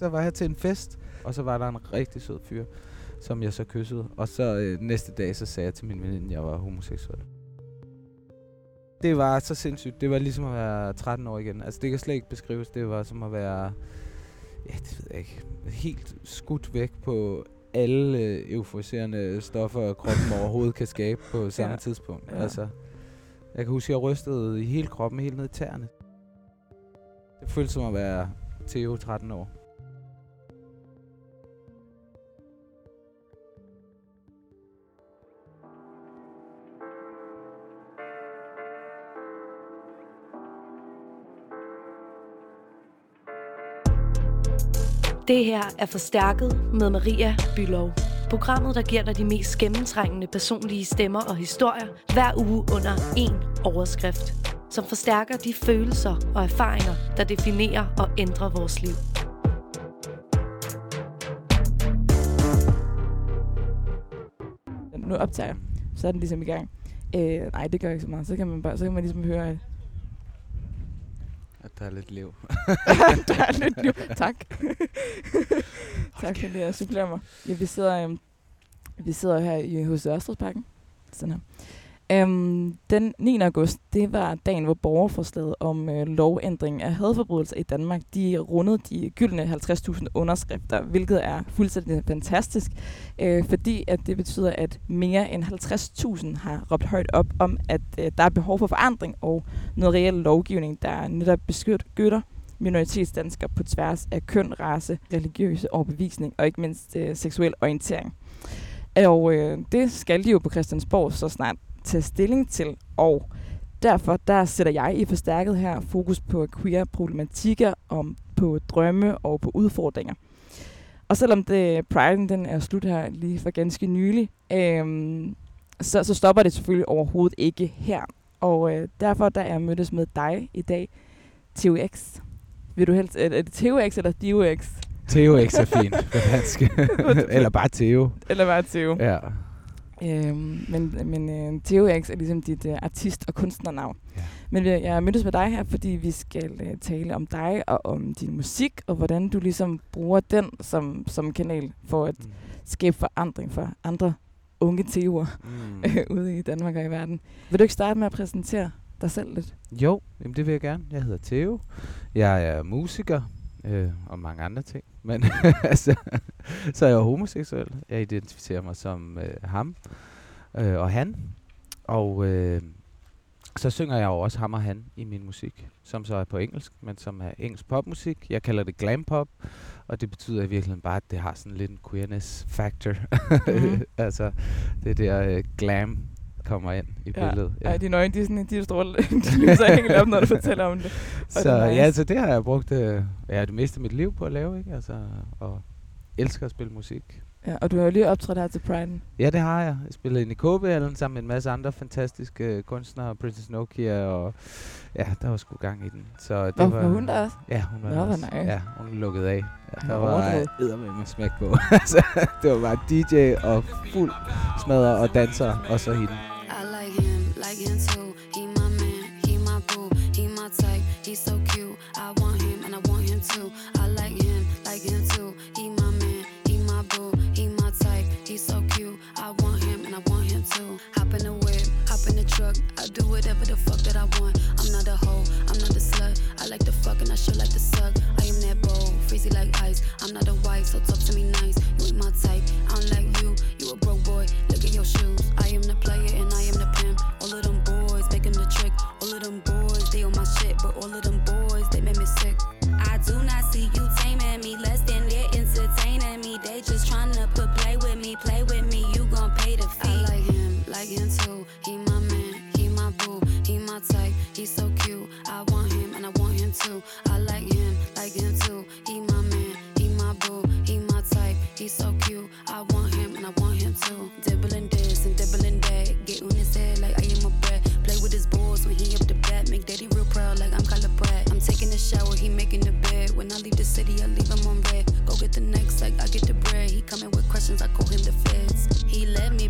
Så var jeg til en fest, og så var der en rigtig sød fyr, som jeg så kyssede. Og så øh, næste dag, så sagde jeg til min veninde, at jeg var homoseksuel. Det var så sindssygt. Det var ligesom at være 13 år igen. Altså, det kan slet ikke beskrives. Det var som at være, ja, det ved jeg ikke, helt skudt væk på alle øh, euforiserende stoffer, kroppen overhovedet kan skabe på samme Ja. tidspunkt. Ja. Altså, jeg kan huske, at jeg rystede i hele kroppen, helt ned i tæerne. Det føltes som at være Theo 13 år. Det her er Forstærket med Maria Bylov. Programmet, der giver dig de mest gennemtrængende personlige stemmer og historier hver uge under én overskrift. Som forstærker de følelser og erfaringer, der definerer og ændrer vores liv. Nu optager jeg. Så er den ligesom i gang. Øh, nej, det gør ikke så meget. Så kan man, bare, så kan man ligesom høre, at der er lidt liv. der er lidt liv. Tak. tak for det, supplere mig. Ja, vi sidder, øhm, vi sidder her i hos Ørstedsparken. Sådan her. Øhm, den 9. august, det var dagen, hvor borgerforslaget om øh, lovændring af hadforbrydelser i Danmark, de rundede de gyldne 50.000 underskrifter, hvilket er fuldstændig fantastisk, øh, fordi at det betyder, at mere end 50.000 har råbt højt op om, at øh, der er behov for forandring og noget reel lovgivning, der netop beskytter minoritetsdanskere på tværs af køn, race, religiøse overbevisning og ikke mindst øh, seksuel orientering. Og øh, det skal de jo på Christiansborg så snart tage stilling til, og derfor der sætter jeg i forstærket her fokus på queer problematikker, om på drømme og på udfordringer. Og selvom det, Pride den er slut her lige for ganske nylig, øhm, så, så stopper det selvfølgelig overhovedet ikke her. Og øh, derfor der er jeg mødtes med dig i dag, TUX. Vil du helst, er det TUX eller DUX? Theo X er fint på dansk. Eller bare Theo. Eller hvad Theo? Ja. Øhm, men men øh, TUX er ligesom dit øh, artist- og kunstnernavn. Ja. Men øh, jeg er mødtes med dig her, fordi vi skal øh, tale om dig og om din musik, og hvordan du ligesom bruger den som, som kanal for at Mm. skabe forandring for andre unge Theoer Mm. øh, ude i Danmark og i verden. Vil du ikke starte med at præsentere dig selv lidt? Jo, jamen det vil jeg gerne. Jeg hedder Theo. Jeg er musiker øh, og mange andre ting. Men altså, så er jeg homoseksuel. Jeg identificerer mig som øh, ham øh, og han. Og øh, så synger jeg jo også ham og han i min musik, som så er på engelsk, men som er engelsk popmusik. Jeg kalder det glam pop, og det betyder i virkeligheden bare, at det har sådan lidt en queerness factor. Mhm. altså, det der øh, glam kommer ind i billedet. Ja. Ej, dine øjne, de er sådan, de er store, de lyser helt op, når du fortæller om det. Så det nice. ja, så det har jeg brugt øh, ja, det meste af mit liv på at lave, ikke? Altså, og elsker at spille musik. Ja, og du har jo lige optrådt her til Pride. Ja, det har jeg. Jeg spillede ind i KB sammen med en masse andre fantastiske øh, kunstnere, Princess Nokia, og ja, der var sgu gang i den. Så det Var, var, hun der også? Ja, hun var Nå, også. nice. Ja, hun lukkede af. Ja, der var eddermame med smæk på. det var bare DJ og fuld smadre og danser, og så hende. I like him, like him too. He my man, he my boo, he my type. He's so cute. I want him and I want him too. Hop in the whip, hop in the truck. I do whatever the fuck that I want. I'm not a hoe, I'm not a slut. I like the fuck and I sure like to suck. I am that bold, freezy like ice. I'm not a wife, so talk to me nice. You ain't my type. I don't like you. You a broke boy. Look at your shoes. I am the player and I am the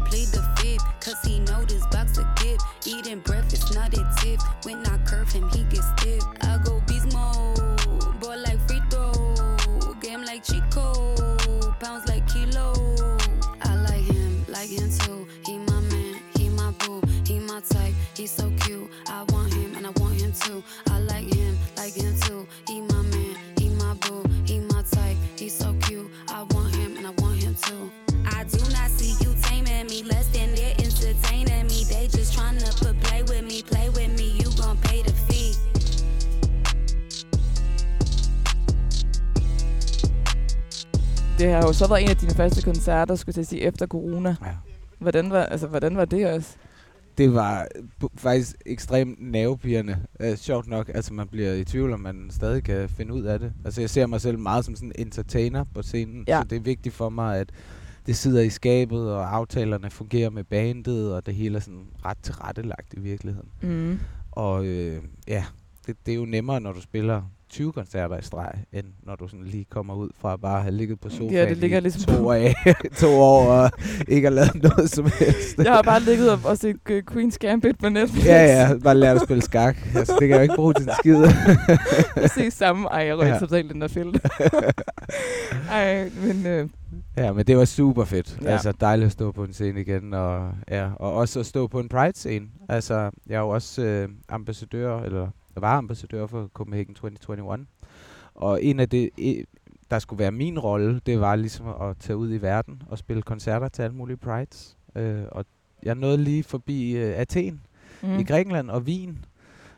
plead the så været en af dine første koncerter, skulle jeg sige, efter corona. Ja. Hvordan var, altså, hvordan var det også? Det var faktisk ekstremt nervepirrende. Uh, sjovt nok, altså man bliver i tvivl, om man stadig kan finde ud af det. Altså jeg ser mig selv meget som sådan en entertainer på scenen, Ja. så det er vigtigt for mig, at det sidder i skabet, og aftalerne fungerer med bandet, og det hele er sådan ret tilrettelagt i virkeligheden. Mm. Og øh, ja, det, det er jo nemmere, når du spiller 20 koncerter i streg, end når du sådan lige kommer ud fra at bare have ligget på sofaen Ja, det ligger i ligesom to, af, to år og ikke har lavet noget som helst. Jeg har bare ligget og, og set øh, Queen's Gambit på Netflix. Ja, ja, bare lært at spille skak. Altså, det kan jeg jo ikke bruge til en skid. Præcis samme. Ej, jeg røg Ja. totalt den der felt. Ej, men øh, ja, men det var super fedt. Ja. Altså dejligt at stå på en scene igen, og, ja, og også at stå på en Pride-scene. Altså, jeg er jo også øh, ambassadør, eller var ambassadør for Copenhagen 2021. Og en af det, e- der skulle være min rolle, det var ligesom at tage ud i verden og spille koncerter til alle mulige Prides. Øh, og jeg nåede lige forbi øh, Athen mm. i Grækenland og Wien.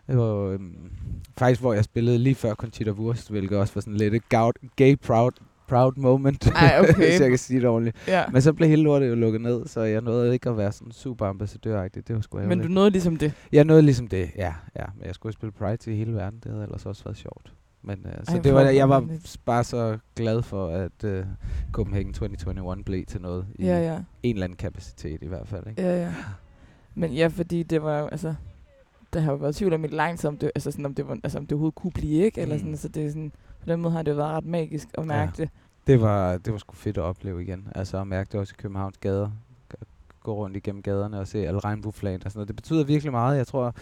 Og, øhm, faktisk hvor jeg spillede lige før Conchita Wurst, hvilket også var sådan lidt et gay proud, proud moment, Ej, okay. hvis jeg kan sige det ordentligt. Ja. Men så blev hele lortet jo lukket ned, så jeg nåede ikke at være sådan super ambassadøragtig. Det var sgu Men du nåede ligesom det. Jeg nåede ligesom det, ja. ja. Men jeg skulle spille Pride til hele verden, det havde ellers også været sjovt. Men øh, så Ej, det var, jeg var bare så glad for, at øh, Copenhagen 2021 blev til noget i Ja, ja. en eller anden kapacitet i hvert fald. Ikke? Ja, ja. Men ja, fordi det var jo, altså, der har jo været tvivl om langt, så om det, altså sådan, om det, var, altså, om det overhovedet kunne blive, ikke? Eller Mm. sådan, så det er sådan, på den måde har det været ret magisk at mærke Ja. det. Det var, det var sgu fedt at opleve igen. Altså at mærke det også i Københavns gader. Gå rundt igennem gaderne og se alle regnbueflag og sådan noget. Det betyder virkelig meget. Jeg tror,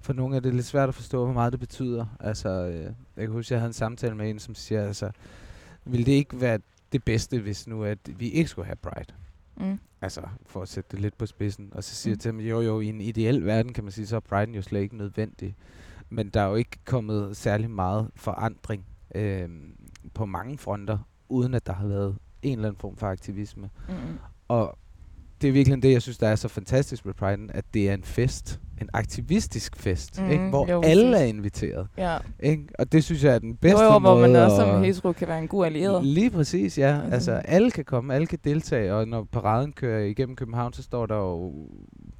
for nogle er det lidt svært at forstå, hvor meget det betyder. Altså, øh, jeg kan huske, jeg havde en samtale med en, som siger, altså, ville det ikke være det bedste, hvis nu, at vi ikke skulle have Pride? Mm. Altså, for at sætte det lidt på spidsen. Og så siger jeg Mm. til ham, jo jo, i en ideel verden, kan man sige, så er Pride'en jo slet ikke nødvendig. Men der er jo ikke kommet særlig meget forandring øh, på mange fronter, uden at der har været en eller anden form for aktivisme. Mm-mm. Og det er virkelig det, jeg synes, der er så fantastisk ved Pride'en, at det er en fest. En aktivistisk fest, Mm, ikke? hvor jo, alle er inviteret. Ja. Ikke? Og det synes jeg er den bedste jo, jo, hvor man måde også at- som hetero kan være en god allieret. Lige præcis, ja. Altså- Altså, alle kan komme, alle kan deltage, og når paraden kører igennem København, så står der jo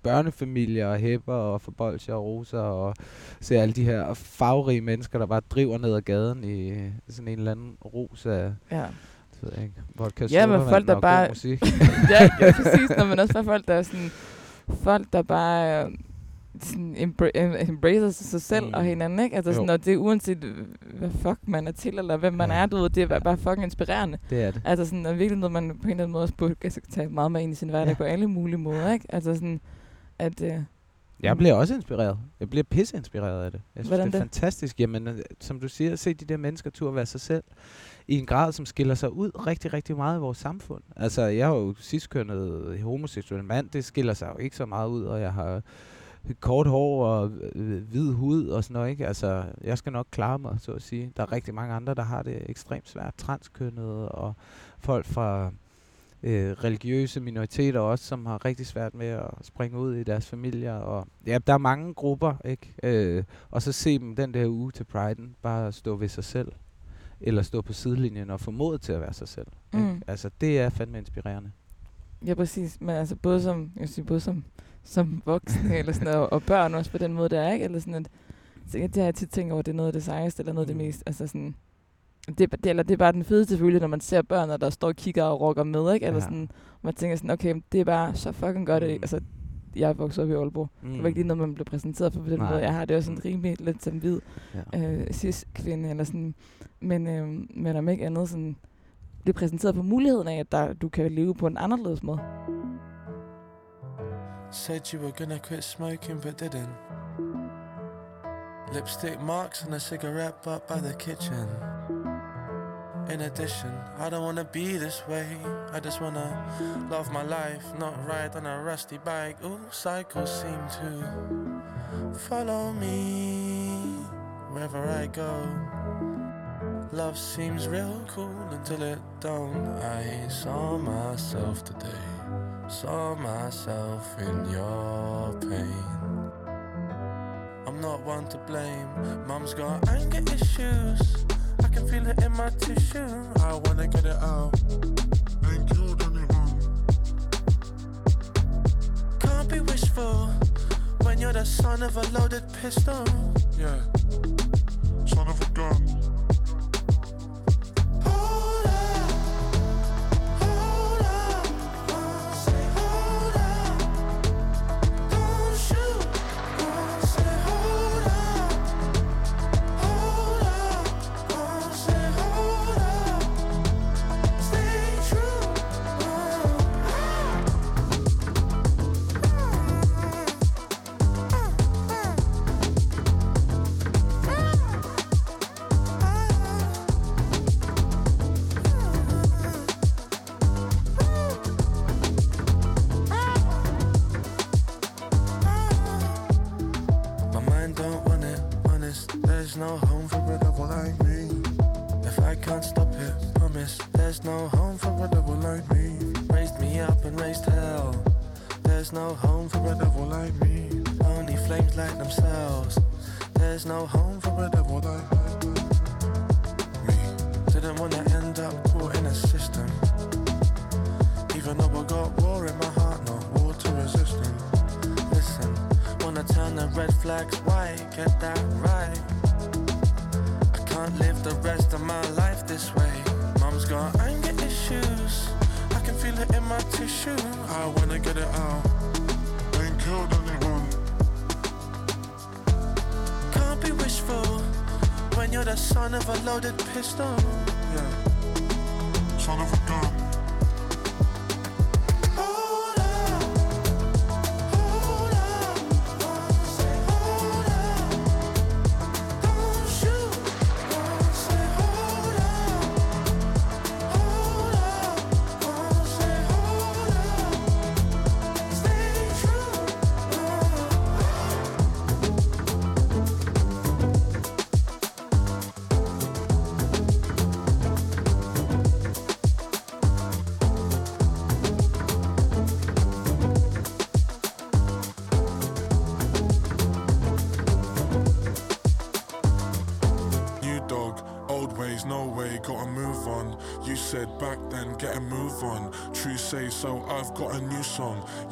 børnefamilier og hæpper og forbolcher og roser og ser alle de her farverige mennesker, der bare driver ned ad gaden i sådan en eller anden ros af, Ja. det ved jeg ikke, vodka Ja, men folk, der bare- musik. ja, ja, præcis. Når man også får folk, der er sådan, folk, der bare øh, sådan embra- em- embracer sig selv Mm. og hinanden, ikke? Altså Jo. sådan, og det er uanset, hvad fuck man er til, eller hvem man Ja. er, du ved, det er bare fucking inspirerende. det er det. Altså sådan, og virkelig noget, man på en eller anden måde også burde altså, tage meget med ind i sin hverdag Ja. på alle mulige måder, ikke? Altså sådan, at... Øh, Jeg bliver også inspireret. Jeg bliver pisse inspireret af det. Jeg synes, Hvordan det er det? fantastisk. Jamen, øh, som du siger, se de der mennesker tur være sig selv i en grad, som skiller sig ud rigtig, rigtig meget i vores samfund. Altså, jeg er jo sidstkønnet homoseksuel mand. Det skiller sig jo ikke så meget ud, og jeg har kort hår og øh, hvid hud og sådan noget, ikke? Altså, jeg skal nok klare mig, så at sige. Der er rigtig mange andre, der har det ekstremt svært. Transkønnede og folk fra øh, religiøse minoriteter også, som har rigtig svært med at springe ud i deres familier. Og, ja, der er mange grupper, ikke? Øh, og så se dem den der uge til Pride'en, bare stå ved sig selv. Eller stå på sidelinjen og få mod til at være sig selv. Mm. Ikke? Altså, det er fandme inspirerende. ja, præcis. Men altså både som, jeg sige, både som, som voksne, eller sådan noget, og børn også på den måde, der er, ikke? Eller sådan, at, så det har jeg tit tænkt over, det er noget af det sejeste, eller noget af det Mm. mest, altså sådan, det, er- det, eller det er bare den fedeste følelse, når man ser børn, der står og kigger og rocker med, ikke? Eller Ja. sådan, man tænker sådan, okay, det er bare så fucking godt, mm. Mm. altså, jeg er vokset op i Aalborg. Mm. Det var ikke lige noget, man blev præsenteret for på den Nej. måde. Jeg har det også sådan Mm. rimelig lidt som hvid Ja. øh, cis-kvinde, eller sådan, men, øh, men om ikke andet sådan, blive præsenteret for muligheden af, at der, du kan leve på en anderledes måde. Said you were gonna quit smoking but didn't. Lipstick marks on a cigarette butt by the kitchen. In addition, I don't wanna be this way. I just wanna love my life, not ride on a rusty bike. Ooh, cycles seem to follow me. wherever I go. Love seems real cool until it don't. I saw myself today, saw myself in your pain. I'm not one to blame. Mom's got anger issues. I can feel it in my tissue. I wanna get it out. Ain't killed anyone. Can't be wishful when you're the son of a loaded pistol. Yeah, son of a gun. The son of a loaded pistol. Yeah. Son of a gun.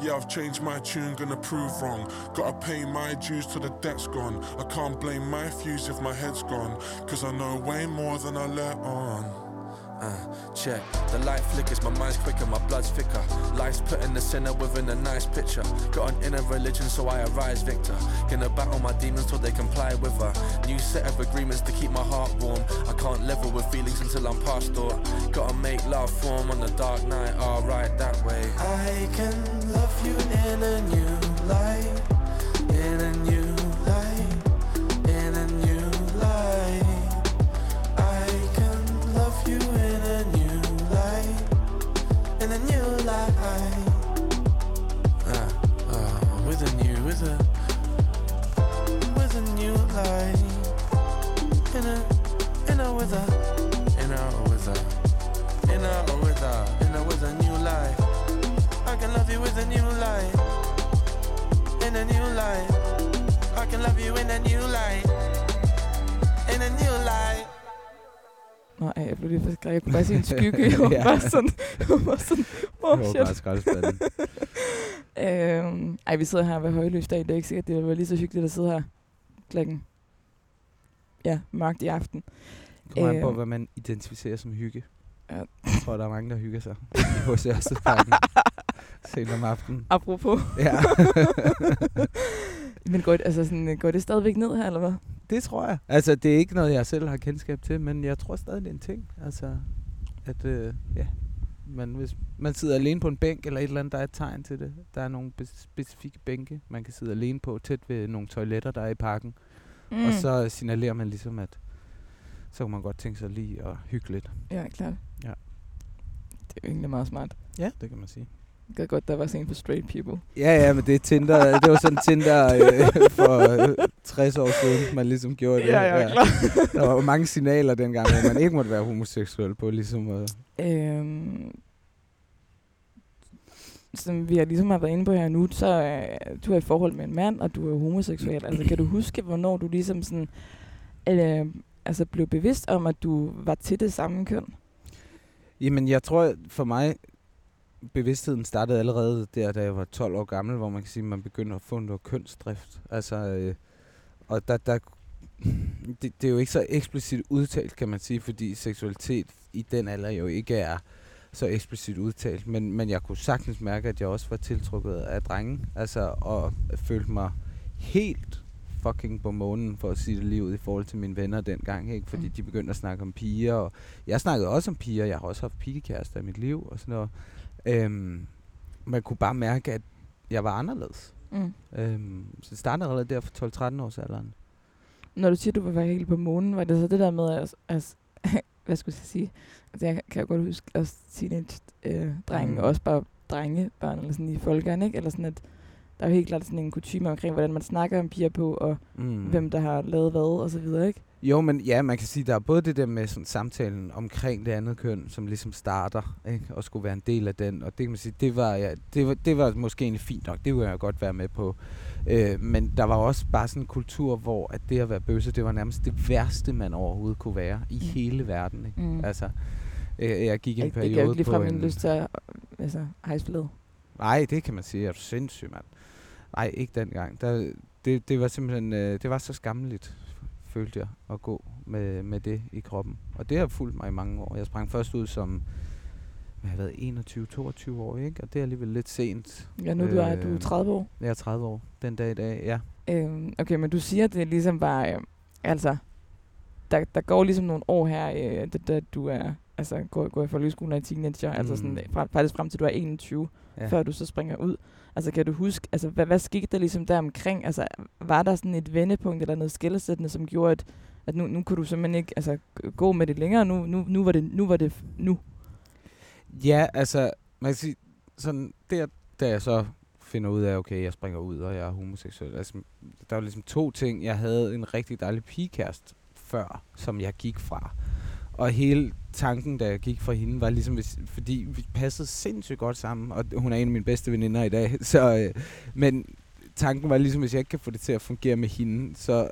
Yeah, I've changed my tune, gonna prove wrong. Gotta pay my dues till the debt's gone. I can't blame my fuse if my head's gone. Cause I know way more than I let on. Uh, check. The light flickers, my mind's quicker, my blood's thicker. Life's put in the center within a nice picture. Got an inner religion, so I arise victor. Gonna battle my demons till they comply with her. New set of agreements to keep my heart warm. I can't level with feelings until I'm past thought. Gotta make love form on the dark night, alright that way. I can love you in a new light, bare se en skygge. Var Ja. bare sådan, jeg var sådan, oh Det var shit. bare skraldespanden. Øhm, ej, vi sidder her ved højløs dag. Det er ikke sikkert, det var lige så hyggeligt at sidde her klokken. Ja, mørkt i aften. Kommer an på, Øhm. hvad man identificerer som hygge. Ja. Jeg tror, der er mange, der hygger sig i H.C. Ørstedsparken sent om aftenen. Apropos. Ja, Men går det, altså sådan, går det stadigvæk ned her, eller hvad? det tror jeg. Altså, det er ikke noget, jeg selv har kendskab til, men jeg tror stadig, det er en ting. Altså, at, øh, ja, men hvis man sidder alene på en bænk eller et eller andet, der er et tegn til det. Der er nogle specifikke bænke, man kan sidde alene på, tæt ved nogle toiletter, der er i parken. Mm. Og så signalerer man ligesom, at så kan man godt tænke sig lige at hygge lidt. Ja, klart. Ja. Det er jo egentlig meget smart. Ja, det kan man sige. Jeg gad godt, der var sådan en for straight people. Ja, ja, men det er Tinder. det var sådan Tinder øh, for øh, 60 år siden, man ligesom gjorde det. Ja, jeg er klar. Der var mange signaler dengang, hvor man ikke måtte være homoseksuel på, ligesom øh, Øhm, som vi har ligesom har været inde på her nu, så er du er i forhold med en mand, og du er homoseksuel. Altså, kan du huske, hvornår du ligesom sådan, øh, altså blev bevidst om, at du var til det samme køn? Jamen, jeg tror for mig, bevidstheden startede allerede der, da jeg var 12 år gammel, hvor man kan sige, at man begynder at få noget kønsdrift. Altså, øh, og der, der, det, det er jo ikke så eksplicit udtalt, kan man sige, fordi seksualitet i den alder jo ikke er så eksplicit udtalt. Men, men jeg kunne sagtens mærke, at jeg også var tiltrukket af drenge. Altså, og følte mig helt fucking på månen, for at sige det lige ud, i forhold til mine venner dengang, ikke? Fordi Mm. de begyndte at snakke om piger, og jeg snakkede også om piger, jeg har også haft pigekærester i mit liv, og sådan noget. Øhm, man kunne bare mærke, at jeg var anderledes. Mm. Øhm, så det startede allerede der for 12-13 års alderen. Når du siger, at du var helt på månen, var det så det der med, at, at hvad skulle jeg sige, altså jeg kan jo godt huske, at teenage-drenge, Mm. øh, også bare drengebørn, eller sådan i folkeren, ikke? Eller sådan, at der er jo helt klart sådan en kutume omkring, hvordan man snakker om piger på, og Mm. mm. hvem der har lavet hvad, og så videre, ikke? Jo, men ja, man kan sige, der er både det der med sådan, samtalen omkring det andet køn, som ligesom starter, ikke? og skulle være en del af den, og det kan man sige, det var, ja, det var, det var måske egentlig fint nok, det kunne jeg godt være med på. Øh, men der var også bare sådan en kultur, hvor at det at være bøsse, det var nærmest det værste, man overhovedet kunne være i Mm. hele verden. Ikke? Mm. Altså, øh, jeg gik en det, det periode kan jo ikke på ligefrem en... en lyst til at altså, hejsflade. Nej, det kan man sige. Er du sindssyg, mand? Nej, ikke dengang. Der, det, det var simpelthen, øh, det var så skammeligt, følte jeg, at gå med, med det i kroppen. Og det har fulgt mig i mange år. Jeg sprang først ud som, jeg har været 21-22 år, ikke? Og det er alligevel lidt sent. Ja, nu øh, du er du er Øh, 30 år. Jeg er 30 år den dag i dag, ja. Øhm, okay, men du siger, at det ligesom bare, øh, altså, der, der går ligesom nogle år her, øh, da, da du er, altså, går, går i folkeskolen og er teenager, mm. altså sådan, fra, faktisk frem til du er 21, ja. før du så springer ud. Altså, kan du huske, altså, hvad, hvad skete der ligesom der omkring? Altså, var der sådan et vendepunkt eller noget skillesættende, som gjorde, at, at nu, nu kunne du simpelthen ikke altså, gå med det længere? Nu, nu, nu var det, nu var det nu. Ja, altså, man kan sige, sådan der, da jeg så finder ud af, okay, jeg springer ud, og jeg er homoseksuel. Altså, der var ligesom to ting. Jeg havde en rigtig dejlig pigekæreste før, som jeg gik fra. Og hele tanken, jeg gik fra hende, var ligesom, hvis, fordi vi passede sindssygt godt sammen, og hun er en af mine bedste veninder i dag. Så, øh, men tanken var ligesom, hvis jeg ikke kan få det til at fungere med hende, så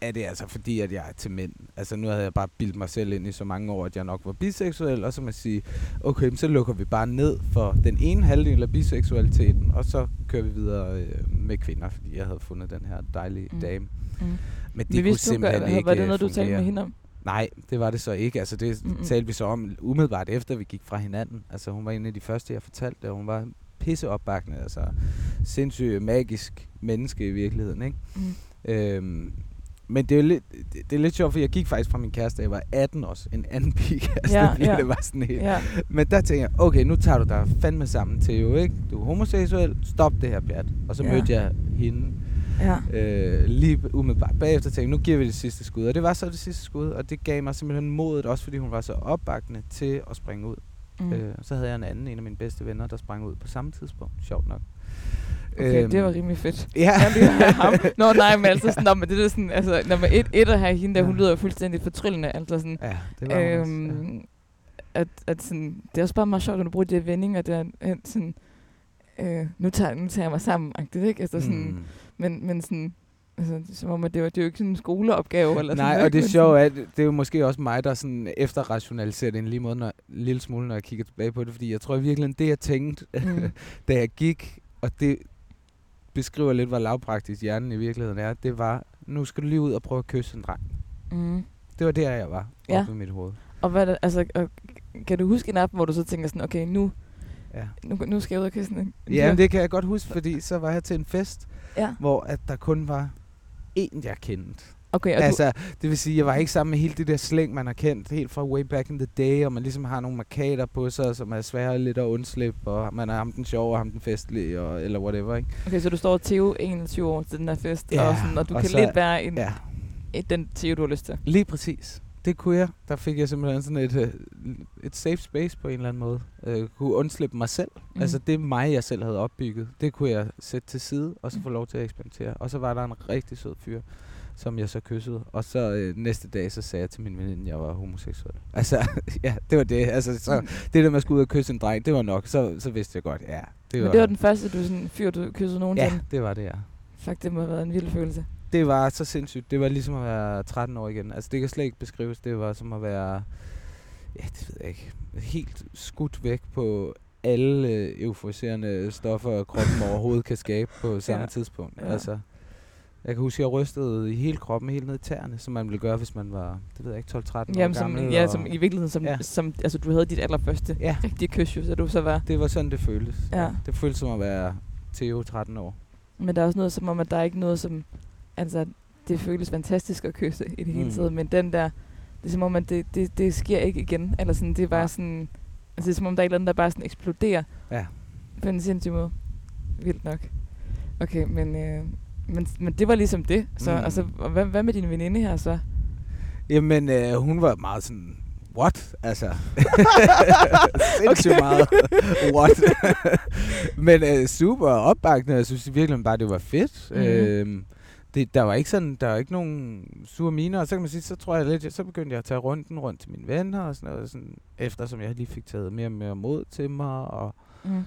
er det altså fordi, at jeg er til mænd. Altså nu havde jeg bare bildt mig selv ind i så mange år, at jeg nok var biseksuel, og så jeg sige, okay, så lukker vi bare ned for den ene halvdel af biseksualiteten, og så kører vi videre øh, med kvinder, fordi jeg havde fundet den her dejlige Mm. dame. Mm. Men det Men kunne du, simpelthen hvad- ikke var det noget, du fungere. talte med hende om? Nej, det var det så ikke. Altså det Mm-mm. talte vi så om umiddelbart efter, vi gik fra hinanden. Altså hun var en af de første, jeg fortalte, og hun var pisseopbakkende. Altså sindssygt magisk menneske i virkeligheden, ikke? Mm. Øhm, men det er, lidt, det, er lidt sjovt, for jeg gik faktisk fra min kæreste, da jeg var 18 også. En anden pigekæreste, Ja, fordi ja. det var sådan helt... Ja. Men der tænker jeg, okay, nu tager du dig fandme sammen til jo, ikke? Du er homoseksuel, stop det her pjat. Og så Ja. mødte jeg hende ja. øh, lige umiddelbart bagefter tænkte, nu giver vi det sidste skud. Og det var så det sidste skud, og det gav mig simpelthen modet, også fordi hun var så opbakkende til at springe ud. Mm. Øh, så havde jeg en anden, en af mine bedste venner, der sprang ud på samme tidspunkt. Sjovt nok. Okay, Øhm, det var rimelig fedt. Ja. Ham. Nå nej, men altså sådan, nå, men det er sådan, altså, når man et, et at have hende der, hun Ja. lyder jo fuldstændig fortryllende, altså sådan, ja, det var hun også, øhm, at, at sådan, det er også bare meget sjovt, når du bruger de her vendinger, der er sådan, øh, nu, tager, nu tager jeg mig sammen, ikke? Altså ja. sådan, Mm. Men, men sådan, altså, det som om, at det, var, det jo ikke sådan en skoleopgave, eller Nej, sådan, og det sjove er, at det er jo måske også mig, der sådan efterrationaliserer det en lige måde, når, en lille smule, når jeg kigger tilbage på det, fordi jeg tror i virkeligheden, det jeg tænkte, Mm. da jeg gik, og det beskriver lidt, hvor lavpraktisk hjernen i virkeligheden er, det var, nu skal du lige ud og prøve at kysse en dreng. Mm. Det var der, jeg var, Ja. oppe i mit hoved. Og, hvad altså, og, kan du huske en aften, hvor du så tænker sådan, okay, nu, Ja. nu, nu skal jeg ud og kysse en Ja, men det kan jeg godt huske, fordi så var jeg til en fest, Ja, hvor at der kun var én, jeg kendte. okay, og Altså, det vil sige, jeg var ikke sammen med hele det der slæng, man har kendt helt fra way back in the day, og man ligesom har nogle markader på sig, som er svære lidt at undslippe, og man er ham den sjove, og ham den festlige, og, eller whatever, ikke? du, okay, så du står og Theo 21 år til den her fest, Ja, og, sådan, og du og kan så- lidt være en, Ja, den Theo, du har lyst til. lige præcis. Det kunne jeg. Der fik jeg simpelthen sådan et, øh, et safe space på en eller anden måde. Øh, kunne undslippe mig selv. Mm. Altså det mig, jeg selv havde opbygget. Det kunne jeg sætte til side, og så Mm. få lov til at eksperimentere. Og så var der en rigtig sød fyr, som jeg så kyssede. Og så øh, næste dag, så sagde jeg til min veninde, at jeg var homoseksuel. Altså, ja, det var det. Altså, så, Mm. det der med at skulle ud og kysse en dreng, det var nok. Så, så vidste jeg godt, ja. Det Men det var den første du sådan, fyr, du kyssede nogensinde. Ja, det var det, ja. Fuck, det må have været en vild følelse. Det var så sindssygt. Det var ligesom at være 13 år igen. Altså, det kan slet ikke beskrives. Det var som at være, ja, det ved jeg ikke, helt skudt væk på alle øh, euforiserende stoffer, kroppen overhovedet kan skabe på samme Ja. tidspunkt. Ja. Altså, jeg kan huske, at jeg rystede i hele kroppen, helt ned i tæerne, som man ville gøre, hvis man var, det ved jeg ikke, 12-13 år Jamen, som, gammel. ja, som i virkeligheden, som, ja. Som, altså du havde dit allerførste Ja, rigtige kys, jo, så du så var. det var sådan, det føltes. Ja. Det føltes som at være Theo 13 år. Men der er også noget som om, at der er ikke noget som, altså det føles fantastisk at kysse i det hele Mm. taget, men den der, det er som om, at det, det, det sker ikke igen, eller sådan, det er bare Nej. sådan, altså det er som om, der er et eller andet, der bare sådan eksploderer Ja. på en sindssyg måde. Vildt nok. Okay, men, øh, men, men det var ligesom det. Så, Mm. altså, og hvad, hvad med din veninde her så? Jamen, øh, hun var meget sådan, what? Altså, sindssygt meget, what? Men øh, super opbakende, jeg synes virkelig bare, det var fedt. Mm. Øh, det, der var ikke sådan, der var ikke nogen sure miner, og så kan man sige, så tror jeg lidt, så begyndte jeg at tage runden rundt til mine venner og sådan noget, sådan, eftersom jeg lige fik taget mere og mere mod til mig, og Mm.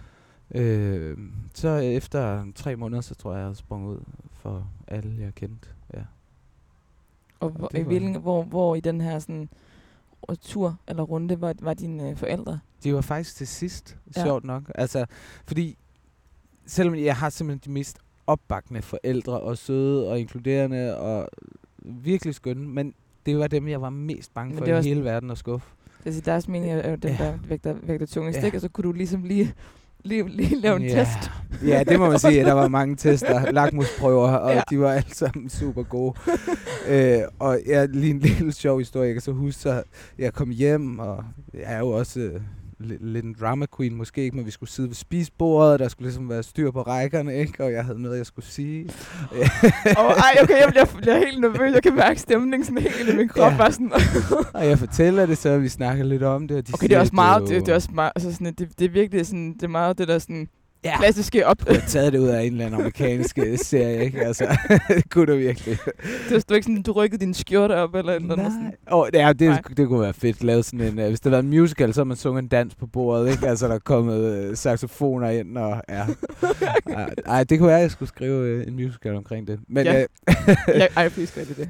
øh, så efter tre måneder, så tror jeg, jeg sprunget ud for alle, jeg kendte. Ja. Og hvor, det i hvilken, hvor, hvor i den her sådan, tur eller runde var, var dine øh, forældre? De var faktisk til sidst, ja. sjovt nok. Altså, fordi selvom jeg har simpelthen de mest opbakkende forældre, og søde og inkluderende, og virkelig skønne, men det var dem, jeg var mest bange for det i hele verden at skuffe. Altså deres mening er jo den, Ja. der vægter, vægter tungest, Ja. ikke? Og så kunne du ligesom lige, lige, lige lave en ja. test. Ja, det må man sige. Der var mange tester, lakmusprøver, og Ja. de var alle sammen super gode. øh, og ja, lige en lille sjov historie. Jeg kan så huske, så jeg kom hjem, og jeg er jo også øh, lidt en drama queen måske ikke, men vi skulle sidde ved spisbordet, der skulle ligesom være styr på rækkerne, ikke? Og jeg havde noget, jeg skulle sige. Åh, oh, ej, okay, jeg bliver, bliver helt nervøs. Jeg kan mærke stemningen sådan helt i min krop. Ja. Bare sådan. og jeg fortæller det så, vi snakker lidt om det. Og de Okay, det er siger, også meget, det, det er også meget, altså sådan, det, det er virkelig sådan, det er meget det der sådan ja. klassiske op. Jeg har taget det ud af en eller anden amerikansk øh, serie, ikke? Altså, det kunne du virkelig. Det var du ikke sådan, du rykkede din skjorte op eller et eller andet. Sådan. Nej. Oh, ja, det, Nej. det kunne være fedt lavet sådan en, uh, hvis det var en musical, så havde man sunget en dans på bordet, ikke? Altså, der er kommet uh, saxofoner ind, og ja. Ej, det kunne være, at jeg skulle skrive uh, en musical omkring det. Men Ja. ja. Ja, ej, please gør det det.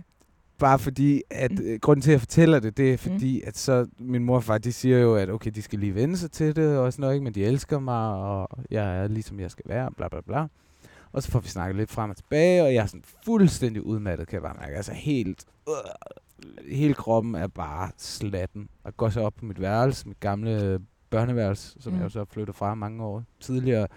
Bare fordi, at Mm. uh, grunden til, at jeg fortæller det, det er fordi, at så min mor og far, de siger jo, at okay, de skal lige vende sig til det, og sådan noget, ikke? men de elsker mig, og jeg er ligesom jeg skal være, bla bla bla. Og så får vi snakket lidt frem og tilbage, og jeg er sådan fuldstændig udmattet, kan jeg bare mærke. Altså helt, øh, hele kroppen er bare slatten. Og går så op på mit værelse, mit gamle børneværelse, som Mm. mm. jeg jo så har flyttet fra mange år tidligere,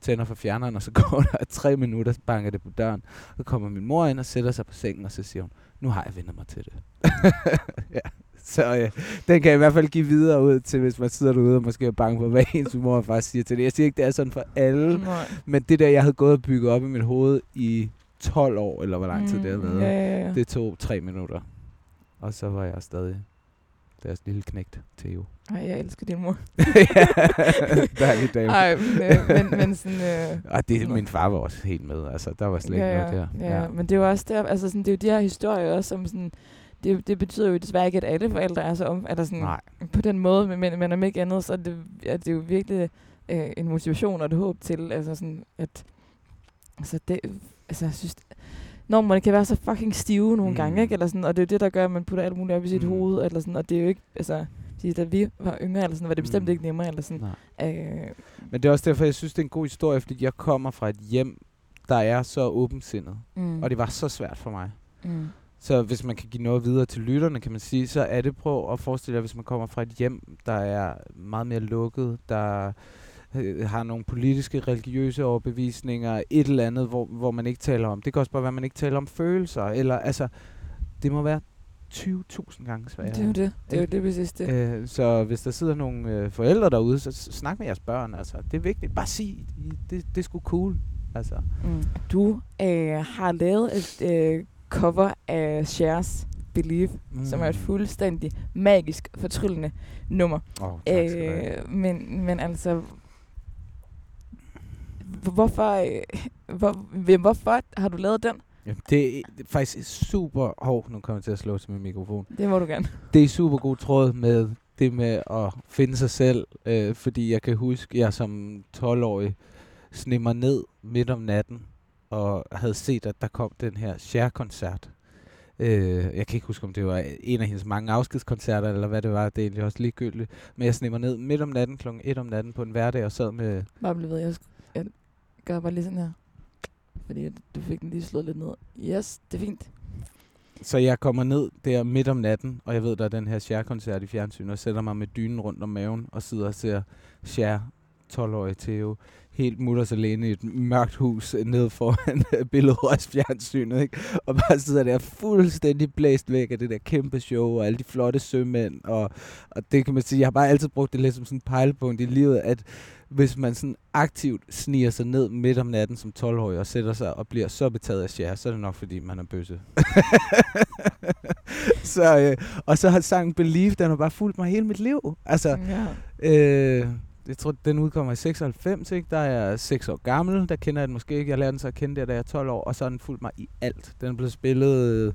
tænder for fjerneren, og så går der tre minutter, så banker det på døren. Så kommer min mor ind og sætter sig på sengen, og så siger hun, nu har jeg vendt mig til det. ja. Så øh, den kan jeg i hvert fald give videre ud til, hvis man sidder derude og måske er bange for, hvad ens mor far siger til det. Jeg siger ikke, det er sådan for alle, Nej. men det der, jeg havde gået og bygget op i mit hoved i 12 år, eller hvor lang tid det har Mm, været, Ja, ja, ja. det tog tre minutter. Og så var jeg stadig deres lille knægt, Theo. Ej, jeg elsker din mor. Dejlig dame. Ej, men, øh, men, men sådan... Øh, Og det, min far var også helt med. Altså, der var slet ikke ja, noget der. Ja, ja, men det er jo også der, altså sådan, det er jo de her historier også, som sådan, det, det betyder jo desværre ikke, at alle forældre er så om, eller sådan, Nej. på den måde, men, men, men om ikke andet, så er det, er det jo virkelig øh, en motivation og et håb til, altså sådan, at, altså det, altså jeg synes, normerne kan være så fucking stive nogle mm. Gange, ikke? Eller sådan, og det er jo det, der gør, at man putter alt muligt op i sit. Mm. hoved, eller sådan, og det er jo ikke, altså, fordi da vi var yngre, eller sådan, var det bestemt Mm. ikke nemmere, eller sådan, Nej. øh, Men det er også derfor, jeg synes, det er en god historie, fordi jeg kommer fra et hjem, der er så åbensindet. mm, Og det var så svært for mig. mm, Så hvis man kan give noget videre til lytterne, kan man sige, så er det prøv at forestille jer, hvis man kommer fra et hjem, der er meget mere lukket, der øh, har nogle politiske, religiøse overbevisninger, et eller andet, hvor, hvor man ikke taler om. Det kan også bare være, at man ikke taler om følelser, eller altså, det må være 20.000 gange sværere. det er jo det, det er jo det præcis det. Øh, så hvis der sidder nogle øh, forældre derude, så snak med jeres børn. Altså. Det er vigtigt. Bare sig, det, det er sgu cool. Altså. Mm. Du øh, har lavet et øh, cover af Shares Believe, mm. som er et fuldstændig magisk, fortryllende nummer. Oh, tak. Øh, men, men altså, hvorfor, øh, hvor, hvorfor har du lavet den? Jamen, det er det er faktisk super... Hov, nu kommer jeg til at slå til min mikrofon. Det må du gerne. Det er super god tråd med det med at finde sig selv, øh, fordi jeg kan huske, jeg som 12-årig sneg mig ned midt om natten, og havde set, at der kom den her Cher-koncert. Øh, jeg kan ikke huske, om det var en af hendes mange afskedskoncerter, eller hvad det var, det er egentlig også ligegyldigt. Men jeg sneg mig ned midt om natten, klokken 1 om natten på en hverdag, og sad med Bare bliv ved, jeg, jeg gør bare lige sådan her. Fordi du fik den lige slået lidt ned. Yes, det er fint. Så jeg kommer ned der midt om natten, og jeg ved, der er den her Cher-koncert i fjernsynet, og sætter mig med dynen rundt om maven, og sidder og ser Cher, 12-årige Theo, helt mutters alene i et mørkt hus nede foran billedrørs fjernsynet, ikke? Og bare sidder der fuldstændig blæst væk af det der kæmpe show, og alle de flotte sømænd, og, og det kan man sige, jeg har bare altid brugt det lidt som sådan en pejlepunkt i livet, at hvis man sådan aktivt sniger sig ned midt om natten som 12-årig og sætter sig og bliver så betaget af Cher, så er det nok fordi, man er bøsse. så, øh, og så har sangen Believe, den har bare fulgt mig hele mit liv. Altså, Ja. øh, jeg tror, den udkommer i 96, ikke? Der er jeg 6 år gammel, der kender jeg den måske ikke. Jeg lærte den så at kende der, da jeg er 12 år, og så har den fulgt mig i alt. Den blevet spillet øh,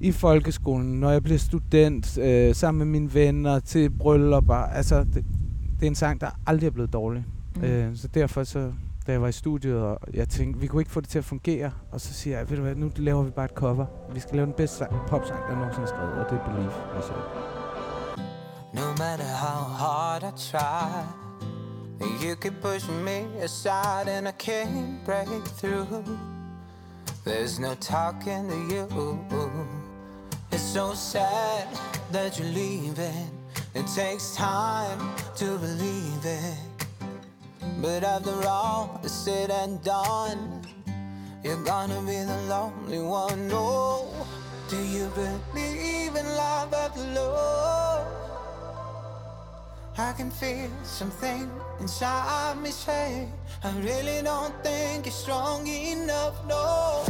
i folkeskolen, når jeg bliver student, øh, sammen med mine venner, til bryllupper. Altså, det, det er en sang, der aldrig er blevet dårlig. Mm. Øh, så derfor så, da jeg var i studiet, og jeg tænkte, vi kunne ikke få det til at fungere. Og så siger jeg, ved du hvad, nu laver vi bare et cover. Vi skal lave den bedste sang, popsang, der nogensinde er skrevet, og det er Believe. Altså. No matter how hard I try, you keep pushing me aside and I can't break through. There's no talking to you. It's so sad that you're leaving. It takes time to believe it. But after all is said and done, you're gonna be the lonely one. Oh, do you believe in love after love? I can feel something inside me say I really don't think you're strong enough, no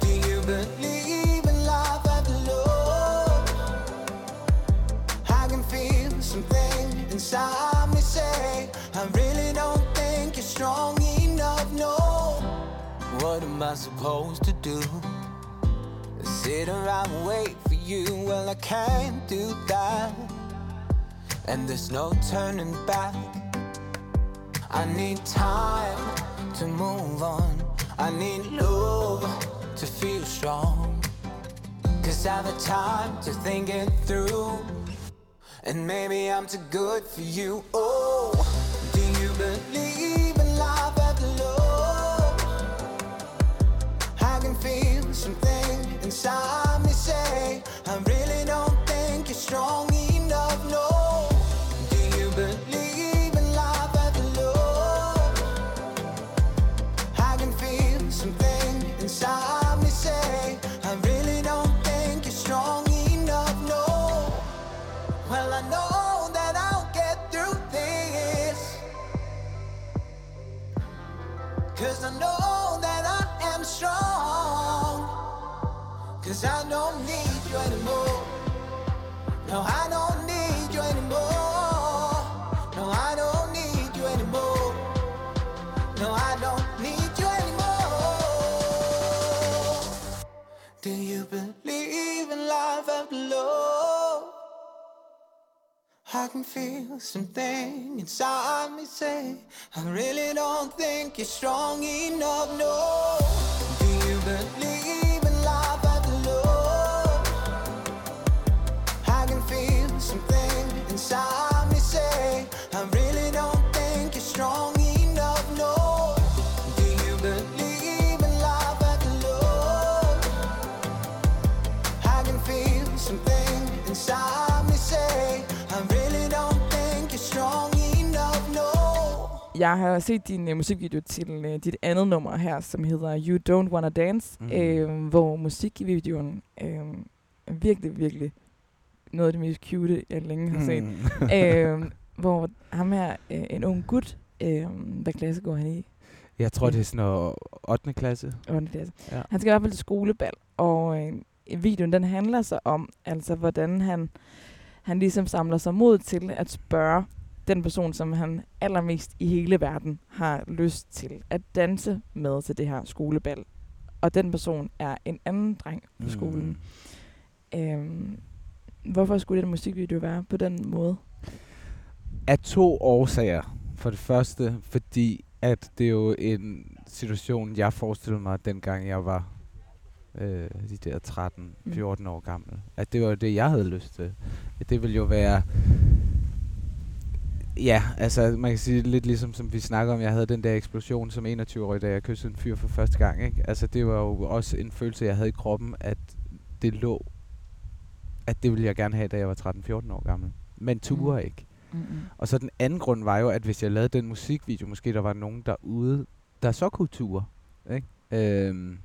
Do you believe in love after love? I can feel something inside me say I really don't think you're strong enough, no What am I supposed to do? Sit around and wait for you? Well, I can't do that and there's no turning back. I need time to move on. I need love to feel strong. Cause I've had time to think it through. And maybe I'm too good for you. Oh, No, I don't need you anymore. No, I don't need you anymore. No, I don't need you anymore. Do you believe in? I can feel something inside me say, I really don't think you're strong enough, no. Do you believe Jeg har set din uh, musikvideo til uh, dit andet nummer her, som hedder You Don't Wanna Dance, mm. øh, hvor musikvideoen øh, er virkelig, virkelig noget af det mest cute, jeg længe har set. Mm. øh, hvor ham her, øh, en ung gut, øh, hvad klasse går han i? Jeg tror, det er sådan noget 8. klasse. 8. klasse. Ja. Han skal i hvert fald til skolebal, og øh, videoen den handler så om, altså hvordan han, han ligesom samler sig mod til at spørge den person, som han allermest i hele verden har lyst til at danse med til det her skolebal. Og den person er en anden dreng på skolen. Øhm, hvorfor skulle den musikvideo være på den måde? Af to årsager. For det første, fordi at det er jo en situation, jeg forestillede mig, dengang jeg var øh, de der 13-14 år gammel. At det var det, jeg havde lyst til. At det ville jo være... Ja, altså man kan sige lidt ligesom som vi snakker om, jeg havde den der eksplosion som 21-årig, da jeg kyssede en fyr for første gang. Ikke? Altså det var jo også en følelse, jeg havde i kroppen, at det lå, at det ville jeg gerne have, da jeg var 13-14 år gammel. Men turde Mm. ikke. Mm-hmm. Og så den anden grund var jo, at hvis jeg lavede den musikvideo, måske der var nogen derude, der så kunne ture. Ikke? Øhm,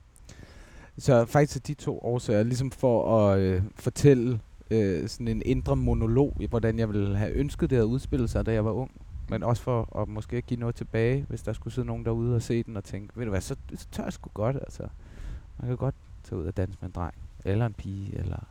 så faktisk de to årsager, ligesom for at øh, fortælle øh, sådan en indre monolog, i hvordan jeg ville have ønsket det at udspille sig, da jeg var ung. Men også for at måske give noget tilbage, hvis der skulle sidde nogen derude og se den og tænke, ved du hvad, så, så tør jeg sgu godt, altså. Man kan godt tage ud og danse med en dreng, eller en pige, eller...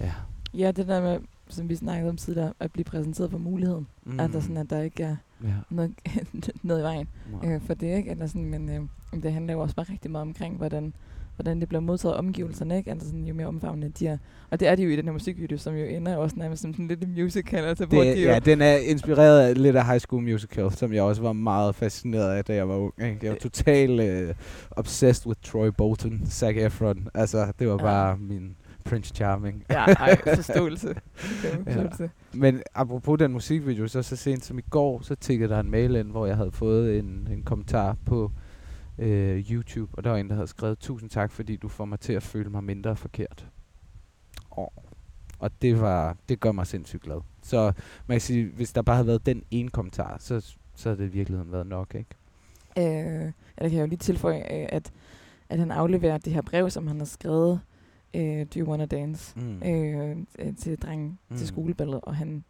Ja. Ja, det der med, som vi snakkede om tidligere, at blive præsenteret for muligheden. Mm. At der sådan, at der ikke er ja. noget, noget i vejen Nej. øh, for det, ikke? Eller sådan, men øh, det handler jo også bare rigtig meget omkring, hvordan, hvordan det bliver modtaget af omgivelserne, ikke? Altså sådan, jo mere omfavnende de er. Og det er de jo i den her musikvideo, som jo ender også nærmest som sådan lidt en musical, altså, hvor de Det, jo, ja, den er inspireret af lidt af High School Musical, som jeg også var meget fascineret af, da jeg var ung. Ikke? Jeg var Øh. totalt uh, obsessed with Troy Bolton, Zac Efron. Altså, det var Ja. bare min Prince Charming. Ja, ej, forståelse. Kæmpe Ja. forståelse. Men apropos den musikvideo, så så sent som i går, så tikkede der en mail ind, hvor jeg havde fået en, en kommentar på øh, YouTube, og der var en, der havde skrevet, tusind tak, fordi du får mig til at føle mig mindre forkert. Og, og det, var, det gør mig sindssygt glad. Så man kan sige, hvis der bare havde været den ene kommentar, så, så havde det i virkeligheden været nok, ikke? Øh, ja, der kan jeg jo lige tilføje, øh, at, at han afleverer det her brev, som han har skrevet, øh, Do you wanna dance, Mm. øh, til drengen Mm. til skoleballet, og han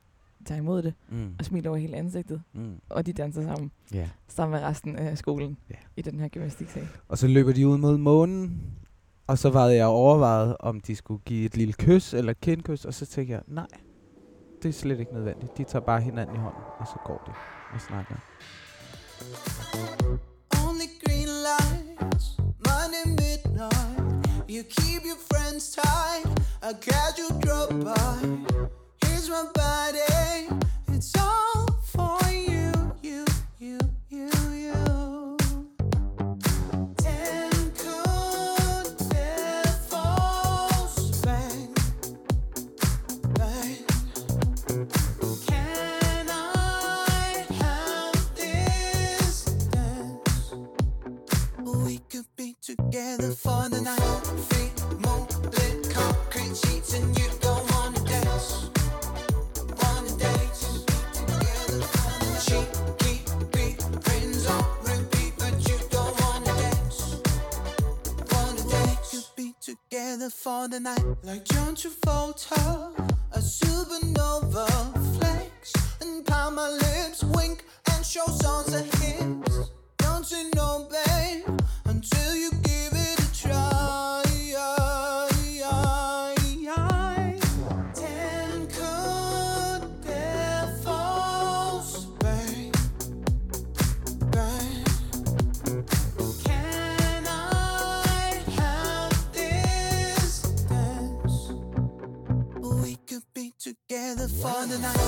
tager imod det, Mm. og smiler over hele ansigtet, Mm. og de danser sammen, Ja. sammen med resten af skolen Ja. i den her gymnastiksal. Og så løber de ud mod månen, og så var jeg overvejet, om de skulle give et lille kys eller et kindkys, og så tænkte jeg, nej, det er slet ikke nødvendigt. De tager bare hinanden i hånden, og så går de og snakker. Only green lights, Monday midnight. You keep your friends tight, a casual drop by. My body, it's all for you, you, you, you, you. Ten bang, bang. Can I have this dance? We could be together for the night. Together for the night. Like John Travolta, a supernova flex, and pound my lips, wink, and show songs of hits. Don't you know, babe, until you the night.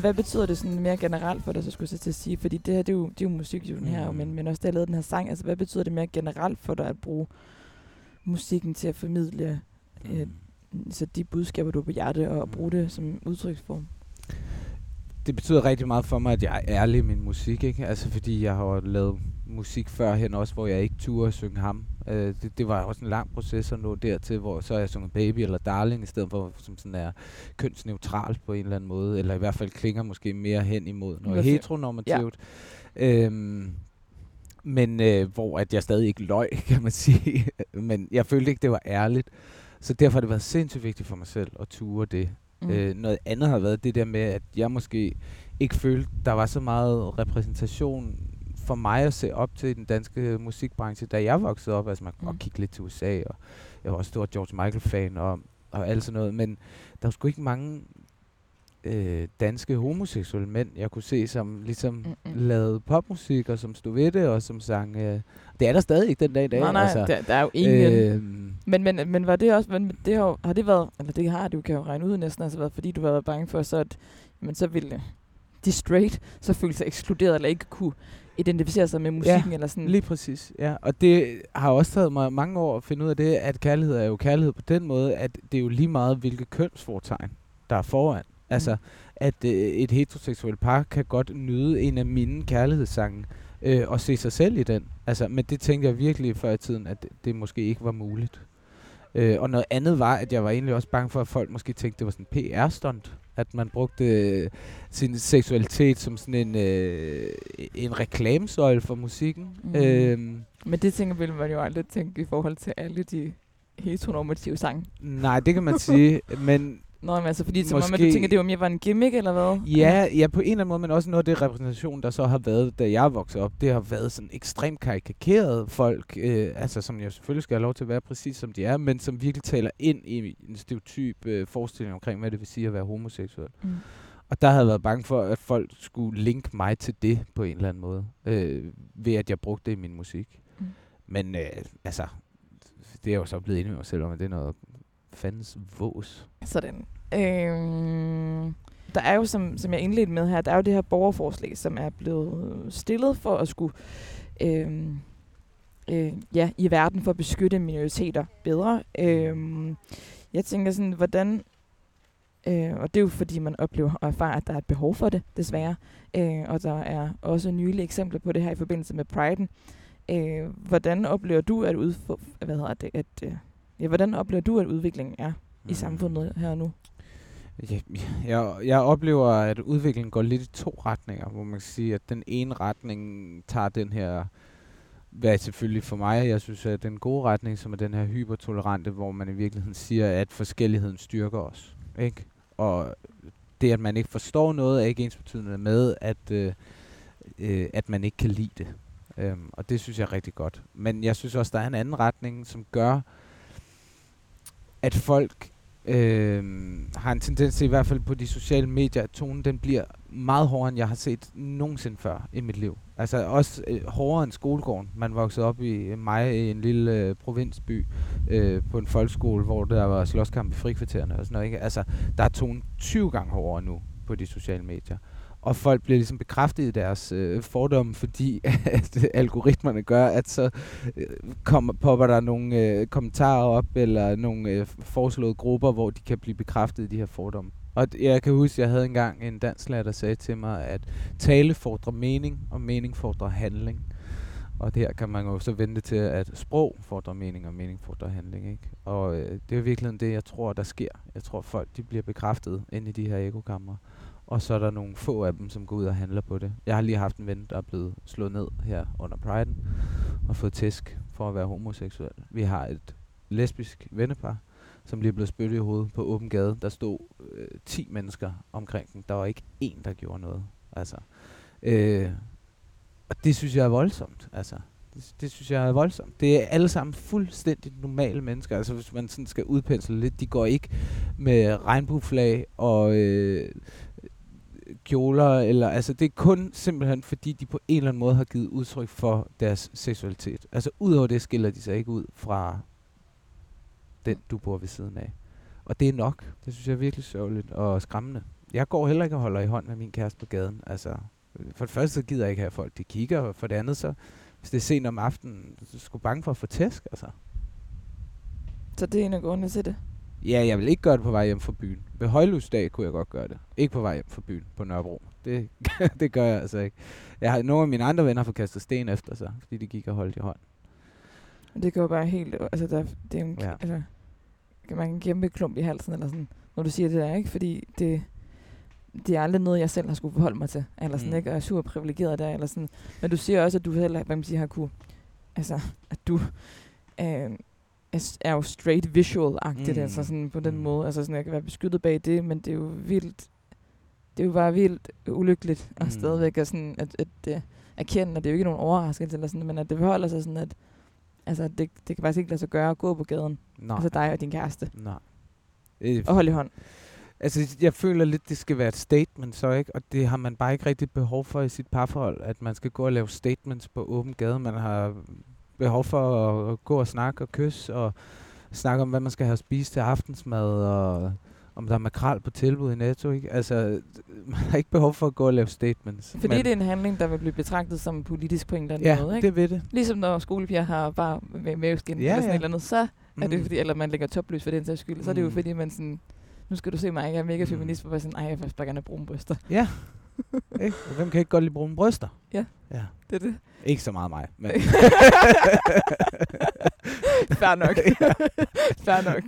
Men hvad betyder det sådan mere generelt for dig, så skulle jeg til at sige? Fordi det her, det er jo, det er jo musik, jo, den her, Mm. men, men også da jeg lavede den her sang. Altså, hvad betyder det mere generelt for dig at bruge musikken til at formidle øh, så de budskaber, du har på hjerte, og Mm. bruge det som udtryksform? det betyder rigtig meget for mig, at jeg er ærlig i min musik, ikke? Altså fordi jeg har lavet musik førhen også, hvor jeg ikke turde at synge ham. Øh, det, det var også en lang proces at nå dertil, hvor så jeg sunget Baby eller Darling, i stedet for som sådan er kønsneutralt på en eller anden måde, eller i hvert fald klinger måske mere hen imod noget Hvorfor? heteronormativt. Ja. Øhm, men øh, hvor at jeg stadig ikke løg, kan man sige. men jeg følte ikke, det var ærligt. Så derfor har det været sindssygt vigtigt for mig selv at ture det. Mm. Øh, noget andet har været det der med, at jeg måske ikke følte, der var så meget repræsentation for mig at se op til i den danske musikbranche, da jeg voksede op. Altså man kan Mm. godt kigge lidt til USA, og jeg var også stor George Michael-fan og, og alt sådan noget. Men der var sgu ikke mange øh, danske homoseksuelle mænd, jeg kunne se, som ligesom Mm-mm. lavede popmusik, og som stod ved det, og som sang... Øh, det er der stadig ikke den dag i dag. Nej, nej, altså. der, der er jo ingen... Øh, men, men, men var det også, men det har, har det været, eller det har du kan jo regne ud næsten, altså været, fordi du har været bange for, så at, jamen, så ville de straight så føle sig ekskluderet, eller ikke kunne identificere sig med musikken, eller sådan. Lige præcis, ja. Og det har også taget mig mange år at finde ud af det, at kærlighed er jo kærlighed på den måde, at det er jo lige meget, hvilke kønsfortegn, der er foran. Altså, at øh, et heteroseksuelt par kan godt nyde en af mine kærlighedssange, øh, og se sig selv i den. Altså, men det tænkte jeg virkelig før i tiden, at det, det måske ikke var muligt. Øh, og noget andet var, at jeg var egentlig også bange for, at folk måske tænkte, det var sådan en PR-stunt. At man brugte øh, sin seksualitet som sådan en, øh, en reklamesøjle for musikken. Mm. Øhm, Men det tænker vil man jo aldrig tænke i forhold til alle de heteronormative sange. nej, det kan man sige, men Nå, men altså, fordi som om, at du Måske- tænker, det var mere var en gimmick, eller hvad? Ja, ja, på en eller anden måde, men også noget af det repræsentation, der så har været, da jeg voksede op, det har været sådan ekstremt karikeret folk, øh, altså som jo selvfølgelig skal have lov til at være præcis som de er, men som virkelig taler ind i en stereotyp øh, forestilling omkring, hvad det vil sige at være homoseksuel. Mm. Og der havde jeg været bange for, at folk skulle linke mig til det på en eller anden måde, øh, ved at jeg brugte det i min musik. Mm. Men øh, altså, det er jeg jo så blevet enig med mig selv om, at det er noget fandens vås. Sådan. Øhm, der er jo, som, som jeg indledte med her, der er jo det her borgerforslag, som er blevet stillet for at skulle øhm, øh, ja, i verden for at beskytte minoriteter bedre. Øhm, jeg tænker sådan, hvordan... Øh, og det er jo fordi, man oplever og erfarer, at der er et behov for det, desværre. Øh, og der er også nylige eksempler på det her i forbindelse med Pride'en. Øh, hvordan oplever du, at, udf- hvad hedder det, at øh, ja, hvordan oplever du, at udviklingen er i samfundet her og nu? Jeg, jeg, jeg oplever, at udviklingen går lidt i to retninger, hvor man kan sige, at den ene retning tager den her, hvad selvfølgelig for mig, jeg synes, er den gode retning, som er den her hypertolerante, hvor man i virkeligheden siger, at forskelligheden styrker os. Ikke? Og det, at man ikke forstår noget, er ikke ens betydende med, at, øh, øh, at man ikke kan lide det. Øhm, og det synes jeg er rigtig godt. Men jeg synes også, der er en anden retning, som gør, at folk øh, har en tendens til, i hvert fald på de sociale medier, at tonen den bliver meget hårdere, end jeg har set nogensinde før i mit liv. Altså også øh, hårdere end skolegården. Man voksede op i øh, mig i en lille øh, provinsby øh, på en folkeskole, hvor der var slåskamp i frikvartererne og sådan noget. Ikke? Altså, der er tonen 20 gange hårdere nu på de sociale medier. Og folk bliver ligesom bekræftet i deres øh, fordomme, fordi at algoritmerne gør, at så øh, kommer, popper der nogle øh, kommentarer op, eller nogle øh, foreslåede grupper, hvor de kan blive bekræftet i de her fordomme. Og jeg kan huske, at jeg havde engang en dansklærer, der sagde til mig, at tale fordrer mening, og mening fordrer handling. Og det her kan man jo så vente til, at sprog fordrer mening, og mening fordrer handling. Ikke? Og øh, det er virkelig det, jeg tror, der sker. Jeg tror, folk de bliver bekræftet ind i de her ekokammer. Og så er der nogle få af dem, som går ud og handler på det. Jeg har lige haft en ven, der er blevet slået ned her under Pride'en, og fået tæsk for at være homoseksuel. Vi har et lesbisk vennepar, som lige er blevet spyttet i hovedet på åben gade. Der stod øh, 10 mennesker omkring den. Der var ikke én, der gjorde noget. Altså, øh, og det synes jeg er voldsomt. Altså, det, det synes jeg er voldsomt. Det er alle sammen fuldstændig normale mennesker. Altså, hvis man sådan skal udpensle lidt, de går ikke med regnbueflag og øh, kjoler, eller altså det er kun simpelthen fordi, de på en eller anden måde har givet udtryk for deres seksualitet. Altså udover det skiller de sig ikke ud fra den, du bor ved siden af. Og det er nok. Det synes jeg er virkelig sørgeligt og skræmmende. jeg går heller ikke og holder i hånd med min kæreste på gaden. Altså, for det første så gider jeg ikke have folk, de kigger, og for det andet så, hvis det er sent om aftenen, så er jeg sgu bange for at få tæsk, altså. Så det er en af grundene til det. Ja, jeg vil ikke gøre det på vej hjem fra byen. Ved højlysdag kunne jeg godt gøre det. Ikke på vej hjem fra byen på Nørrebro. Det, det gør jeg altså ikke. Jeg har, nogle af mine andre venner har fået kastet sten efter sig, fordi de gik og holdt i hånd. Det går bare helt... Altså, der, det er en, Ja. altså, kan man en kæmpe klump i halsen, eller sådan, når du siger det der, ikke? Fordi det, det er aldrig noget, jeg selv har skulle forholde mig til. Eller sådan, Mm. ikke? Og jeg er super privilegeret der, eller sådan. Men du siger også, at du selv, hvad man siger, har kunne... Altså, at du øh, er, er jo straight visual-agtigt, Mm. altså sådan på den Mm. måde. Altså sådan, jeg kan være beskyttet bag det, men det er jo vildt... Det er jo bare vildt ulykkeligt, og Mm. stadigvæk at, sådan, at, at, at erkende, at det er jo ikke nogen overraskelse, eller sådan, men at det forholder sig sådan, at altså, det, det kan faktisk ikke lade sig gøre at gå på gaden. Nej. Altså dig og din kæreste. Nej. Øh, Og holde i hånd. Altså, jeg føler lidt, det skal være et statement så, ikke? Og det har man bare ikke rigtig behov for i sit parforhold, at man skal gå og lave statements på åben gade. Man har behov for at, at gå og snakke og kysse og snakke om, hvad man skal have at spise til aftensmad, og om der er makrel på tilbud i Netto, ikke? Altså, man har ikke behov for at gå og lave statements. Fordi det er en handling, der vil blive betragtet som politisk på en eller anden ja, måde. Ikke? det ved det. Ligesom når skolepiger har bare med maveskin Ja, eller sådan ja. et eller andet, så er det Mm. fordi, eller man lægger toplys for den sags skyld, så er det jo Mm. fordi, man sådan, nu skal du se mig, jeg er mega Mm. feminist, jeg er sådan, ej, jeg vil bare gerne have brune bryster. Ja. Ikke? Og hvem kan ikke godt lide brune bryster? Ja. ja. Det er det. Ikke så meget mig, men... Fair nok. Fair nok.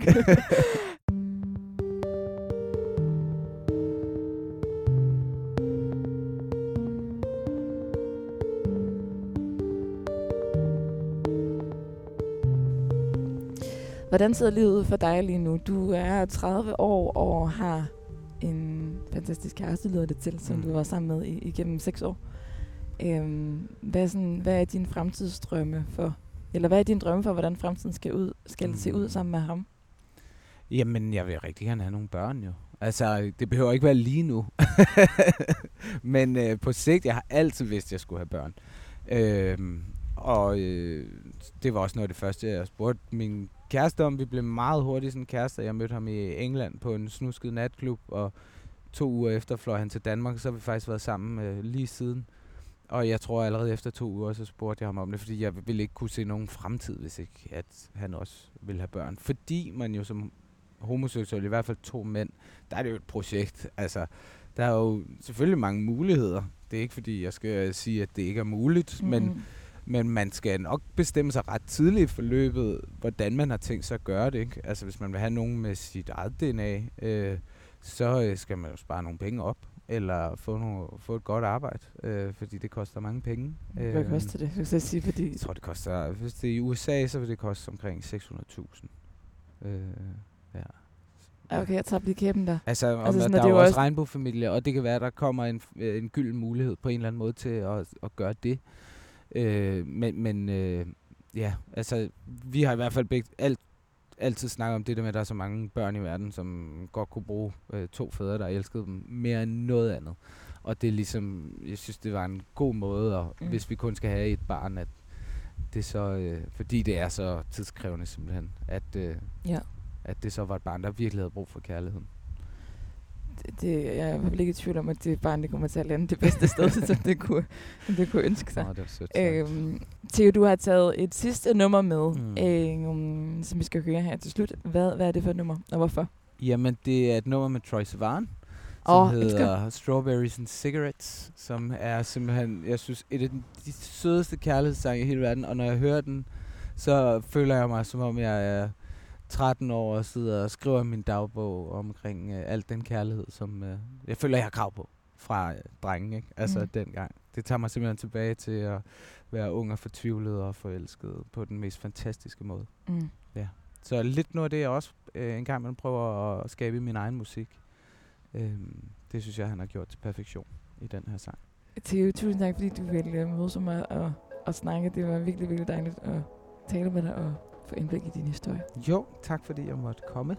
Hvordan ser livet ud for dig lige nu? Du er 30 år og har fantastisk kæreste, lyder det til, som Mm. du været sammen med i, igennem 6 år. Øhm, hvad, er sådan, hvad er din fremtidsdrømme for, eller hvad er din drømme for, hvordan fremtiden skal, ud, skal mm. se ud Mm. sammen med ham? Jamen, jeg vil rigtig gerne have nogle børn jo. Altså, det behøver ikke være lige nu. Men øh, på sigt, jeg har altid vidst, at jeg skulle have børn. Øhm, og øh, det var også noget af det første, jeg spurgte min kæreste om. Vi blev meget hurtigt sådan kærester. Jeg mødte ham i England på en snusket natklub, og to uger efter fløj han til Danmark, så har vi faktisk været sammen øh, lige siden. Og jeg tror allerede efter to uger, så spurgte jeg ham om det, fordi jeg ville ikke kunne se nogen fremtid, hvis ikke at han også ville have børn. Fordi man jo som homoseksuel, i hvert fald to mænd, der er det jo et projekt. Altså, der er jo selvfølgelig mange muligheder. Det er ikke fordi, jeg skal sige, at det ikke er muligt, mm. men, men man skal nok bestemme sig ret tidligt i forløbet, hvordan man har tænkt sig at gøre det. Ikke? Altså, hvis man vil have nogen med sit eget DNA, øh, så øh, skal man jo spare nogle penge op, eller få, nogle, få et godt arbejde, øh, fordi det koster mange penge. Hvad Øhm, koster det? Jeg skal sige, fordi... Jeg tror, det koster, hvis det er i USA, så vil det koste omkring 600.000. Øh, ja. Okay, jeg tager lige kæben der. Altså, om, Altså altså sådan, der er jo er jo også også- regnbuefamilier, og det kan være, at der kommer en, øh, en gylden mulighed på en eller anden måde til at, at gøre det. Øh, men men øh, ja, altså, vi har i hvert fald begge, alt, altid snakket om det der med, at der er så mange børn i verden, som godt kunne bruge øh, to fædre, der elskede dem mere end noget andet. Og det er ligesom, jeg synes, det var en god måde, Mm. mm. hvis vi kun skal have et barn, at det så, øh, fordi det er så tidskrævende simpelthen, at, øh, Ja. at det så var et barn, der virkelig havde brug for kærligheden. Det, jeg er ikke i tvivl om, at det barn det kommer til at lande det bedste sted, som det kunne, det kunne ønske sig. Nå, det sødt. Øhm, Theo, du har taget et sidste nummer med, Mm. øhm, som vi skal høre her til slut. Hvad, hvad er det for et nummer, og hvorfor? Jamen, det er et nummer med Troy Sivan, som oh, hedder Strawberries and Cigarettes, som er simpelthen, jeg synes, et af de, de sødeste kærlighedssange i hele verden, og når jeg hører den, så føler jeg mig, som om jeg er 13 år og sidder og skriver min dagbog omkring øh, alt den kærlighed, som øh, jeg føler, jeg har krav på fra øh, drengen, ikke? Altså Mm. dengang. Det tager mig simpelthen tilbage til at være ung og fortvivlet og forelsket på den mest fantastiske måde. Mm. Så lidt noget af det, jeg også øh, en gang man prøver at skabe min egen musik. Øhm, det synes jeg, han har gjort til perfektion i den her sang. Theo, tusind tak, fordi du ville øh, møde mig og, og snakke. Det var virkelig, virkelig dejligt at tale med dig og få indblik i din historie. Jo, tak fordi jeg måtte komme.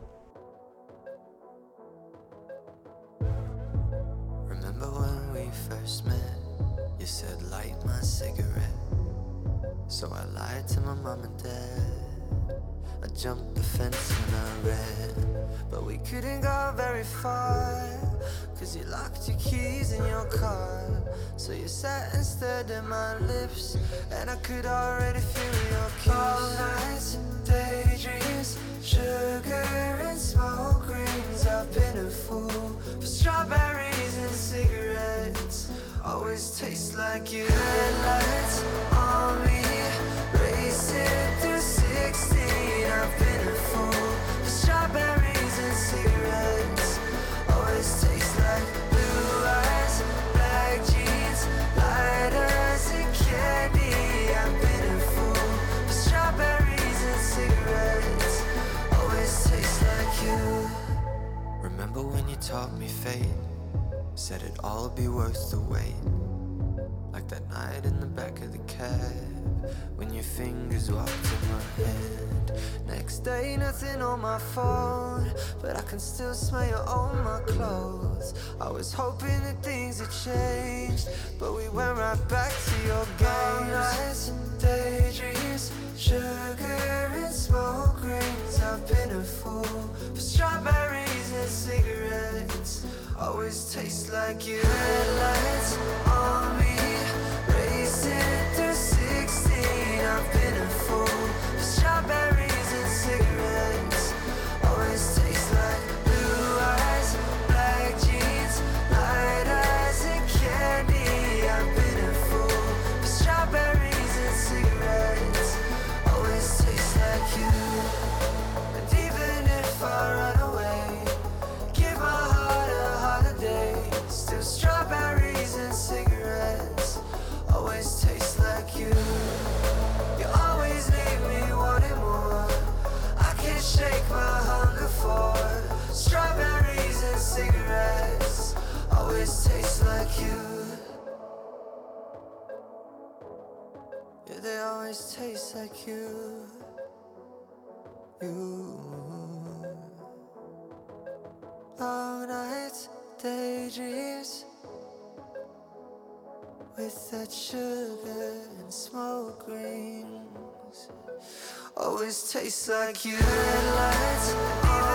Remember when we first met? You said light my cigarette. So I lied to my mom and dad. I jumped the fence and I ran. But we couldn't go very far. Cause you locked your keys in your car. So you sat and stared at my lips. And I could already feel your kiss. All nights and daydreams, sugar and smoke rings. I've been a fool for strawberries and cigarettes. Always taste like you. Headlights on me, Remember when you taught me fate? Said it'd all be worth the wait. Like that night in the back of the cab When your fingers walked in my hand Next day nothing on my phone But I can still smell you on my clothes I was hoping that things had changed But we went right back to your games nights and daydreams Sugar and smoke rings I've been a fool For strawberries cigarettes. Always taste like you Headlights on me You. Long nights, daydreams With that sugar and smoke rings Always tastes like you Headlights, even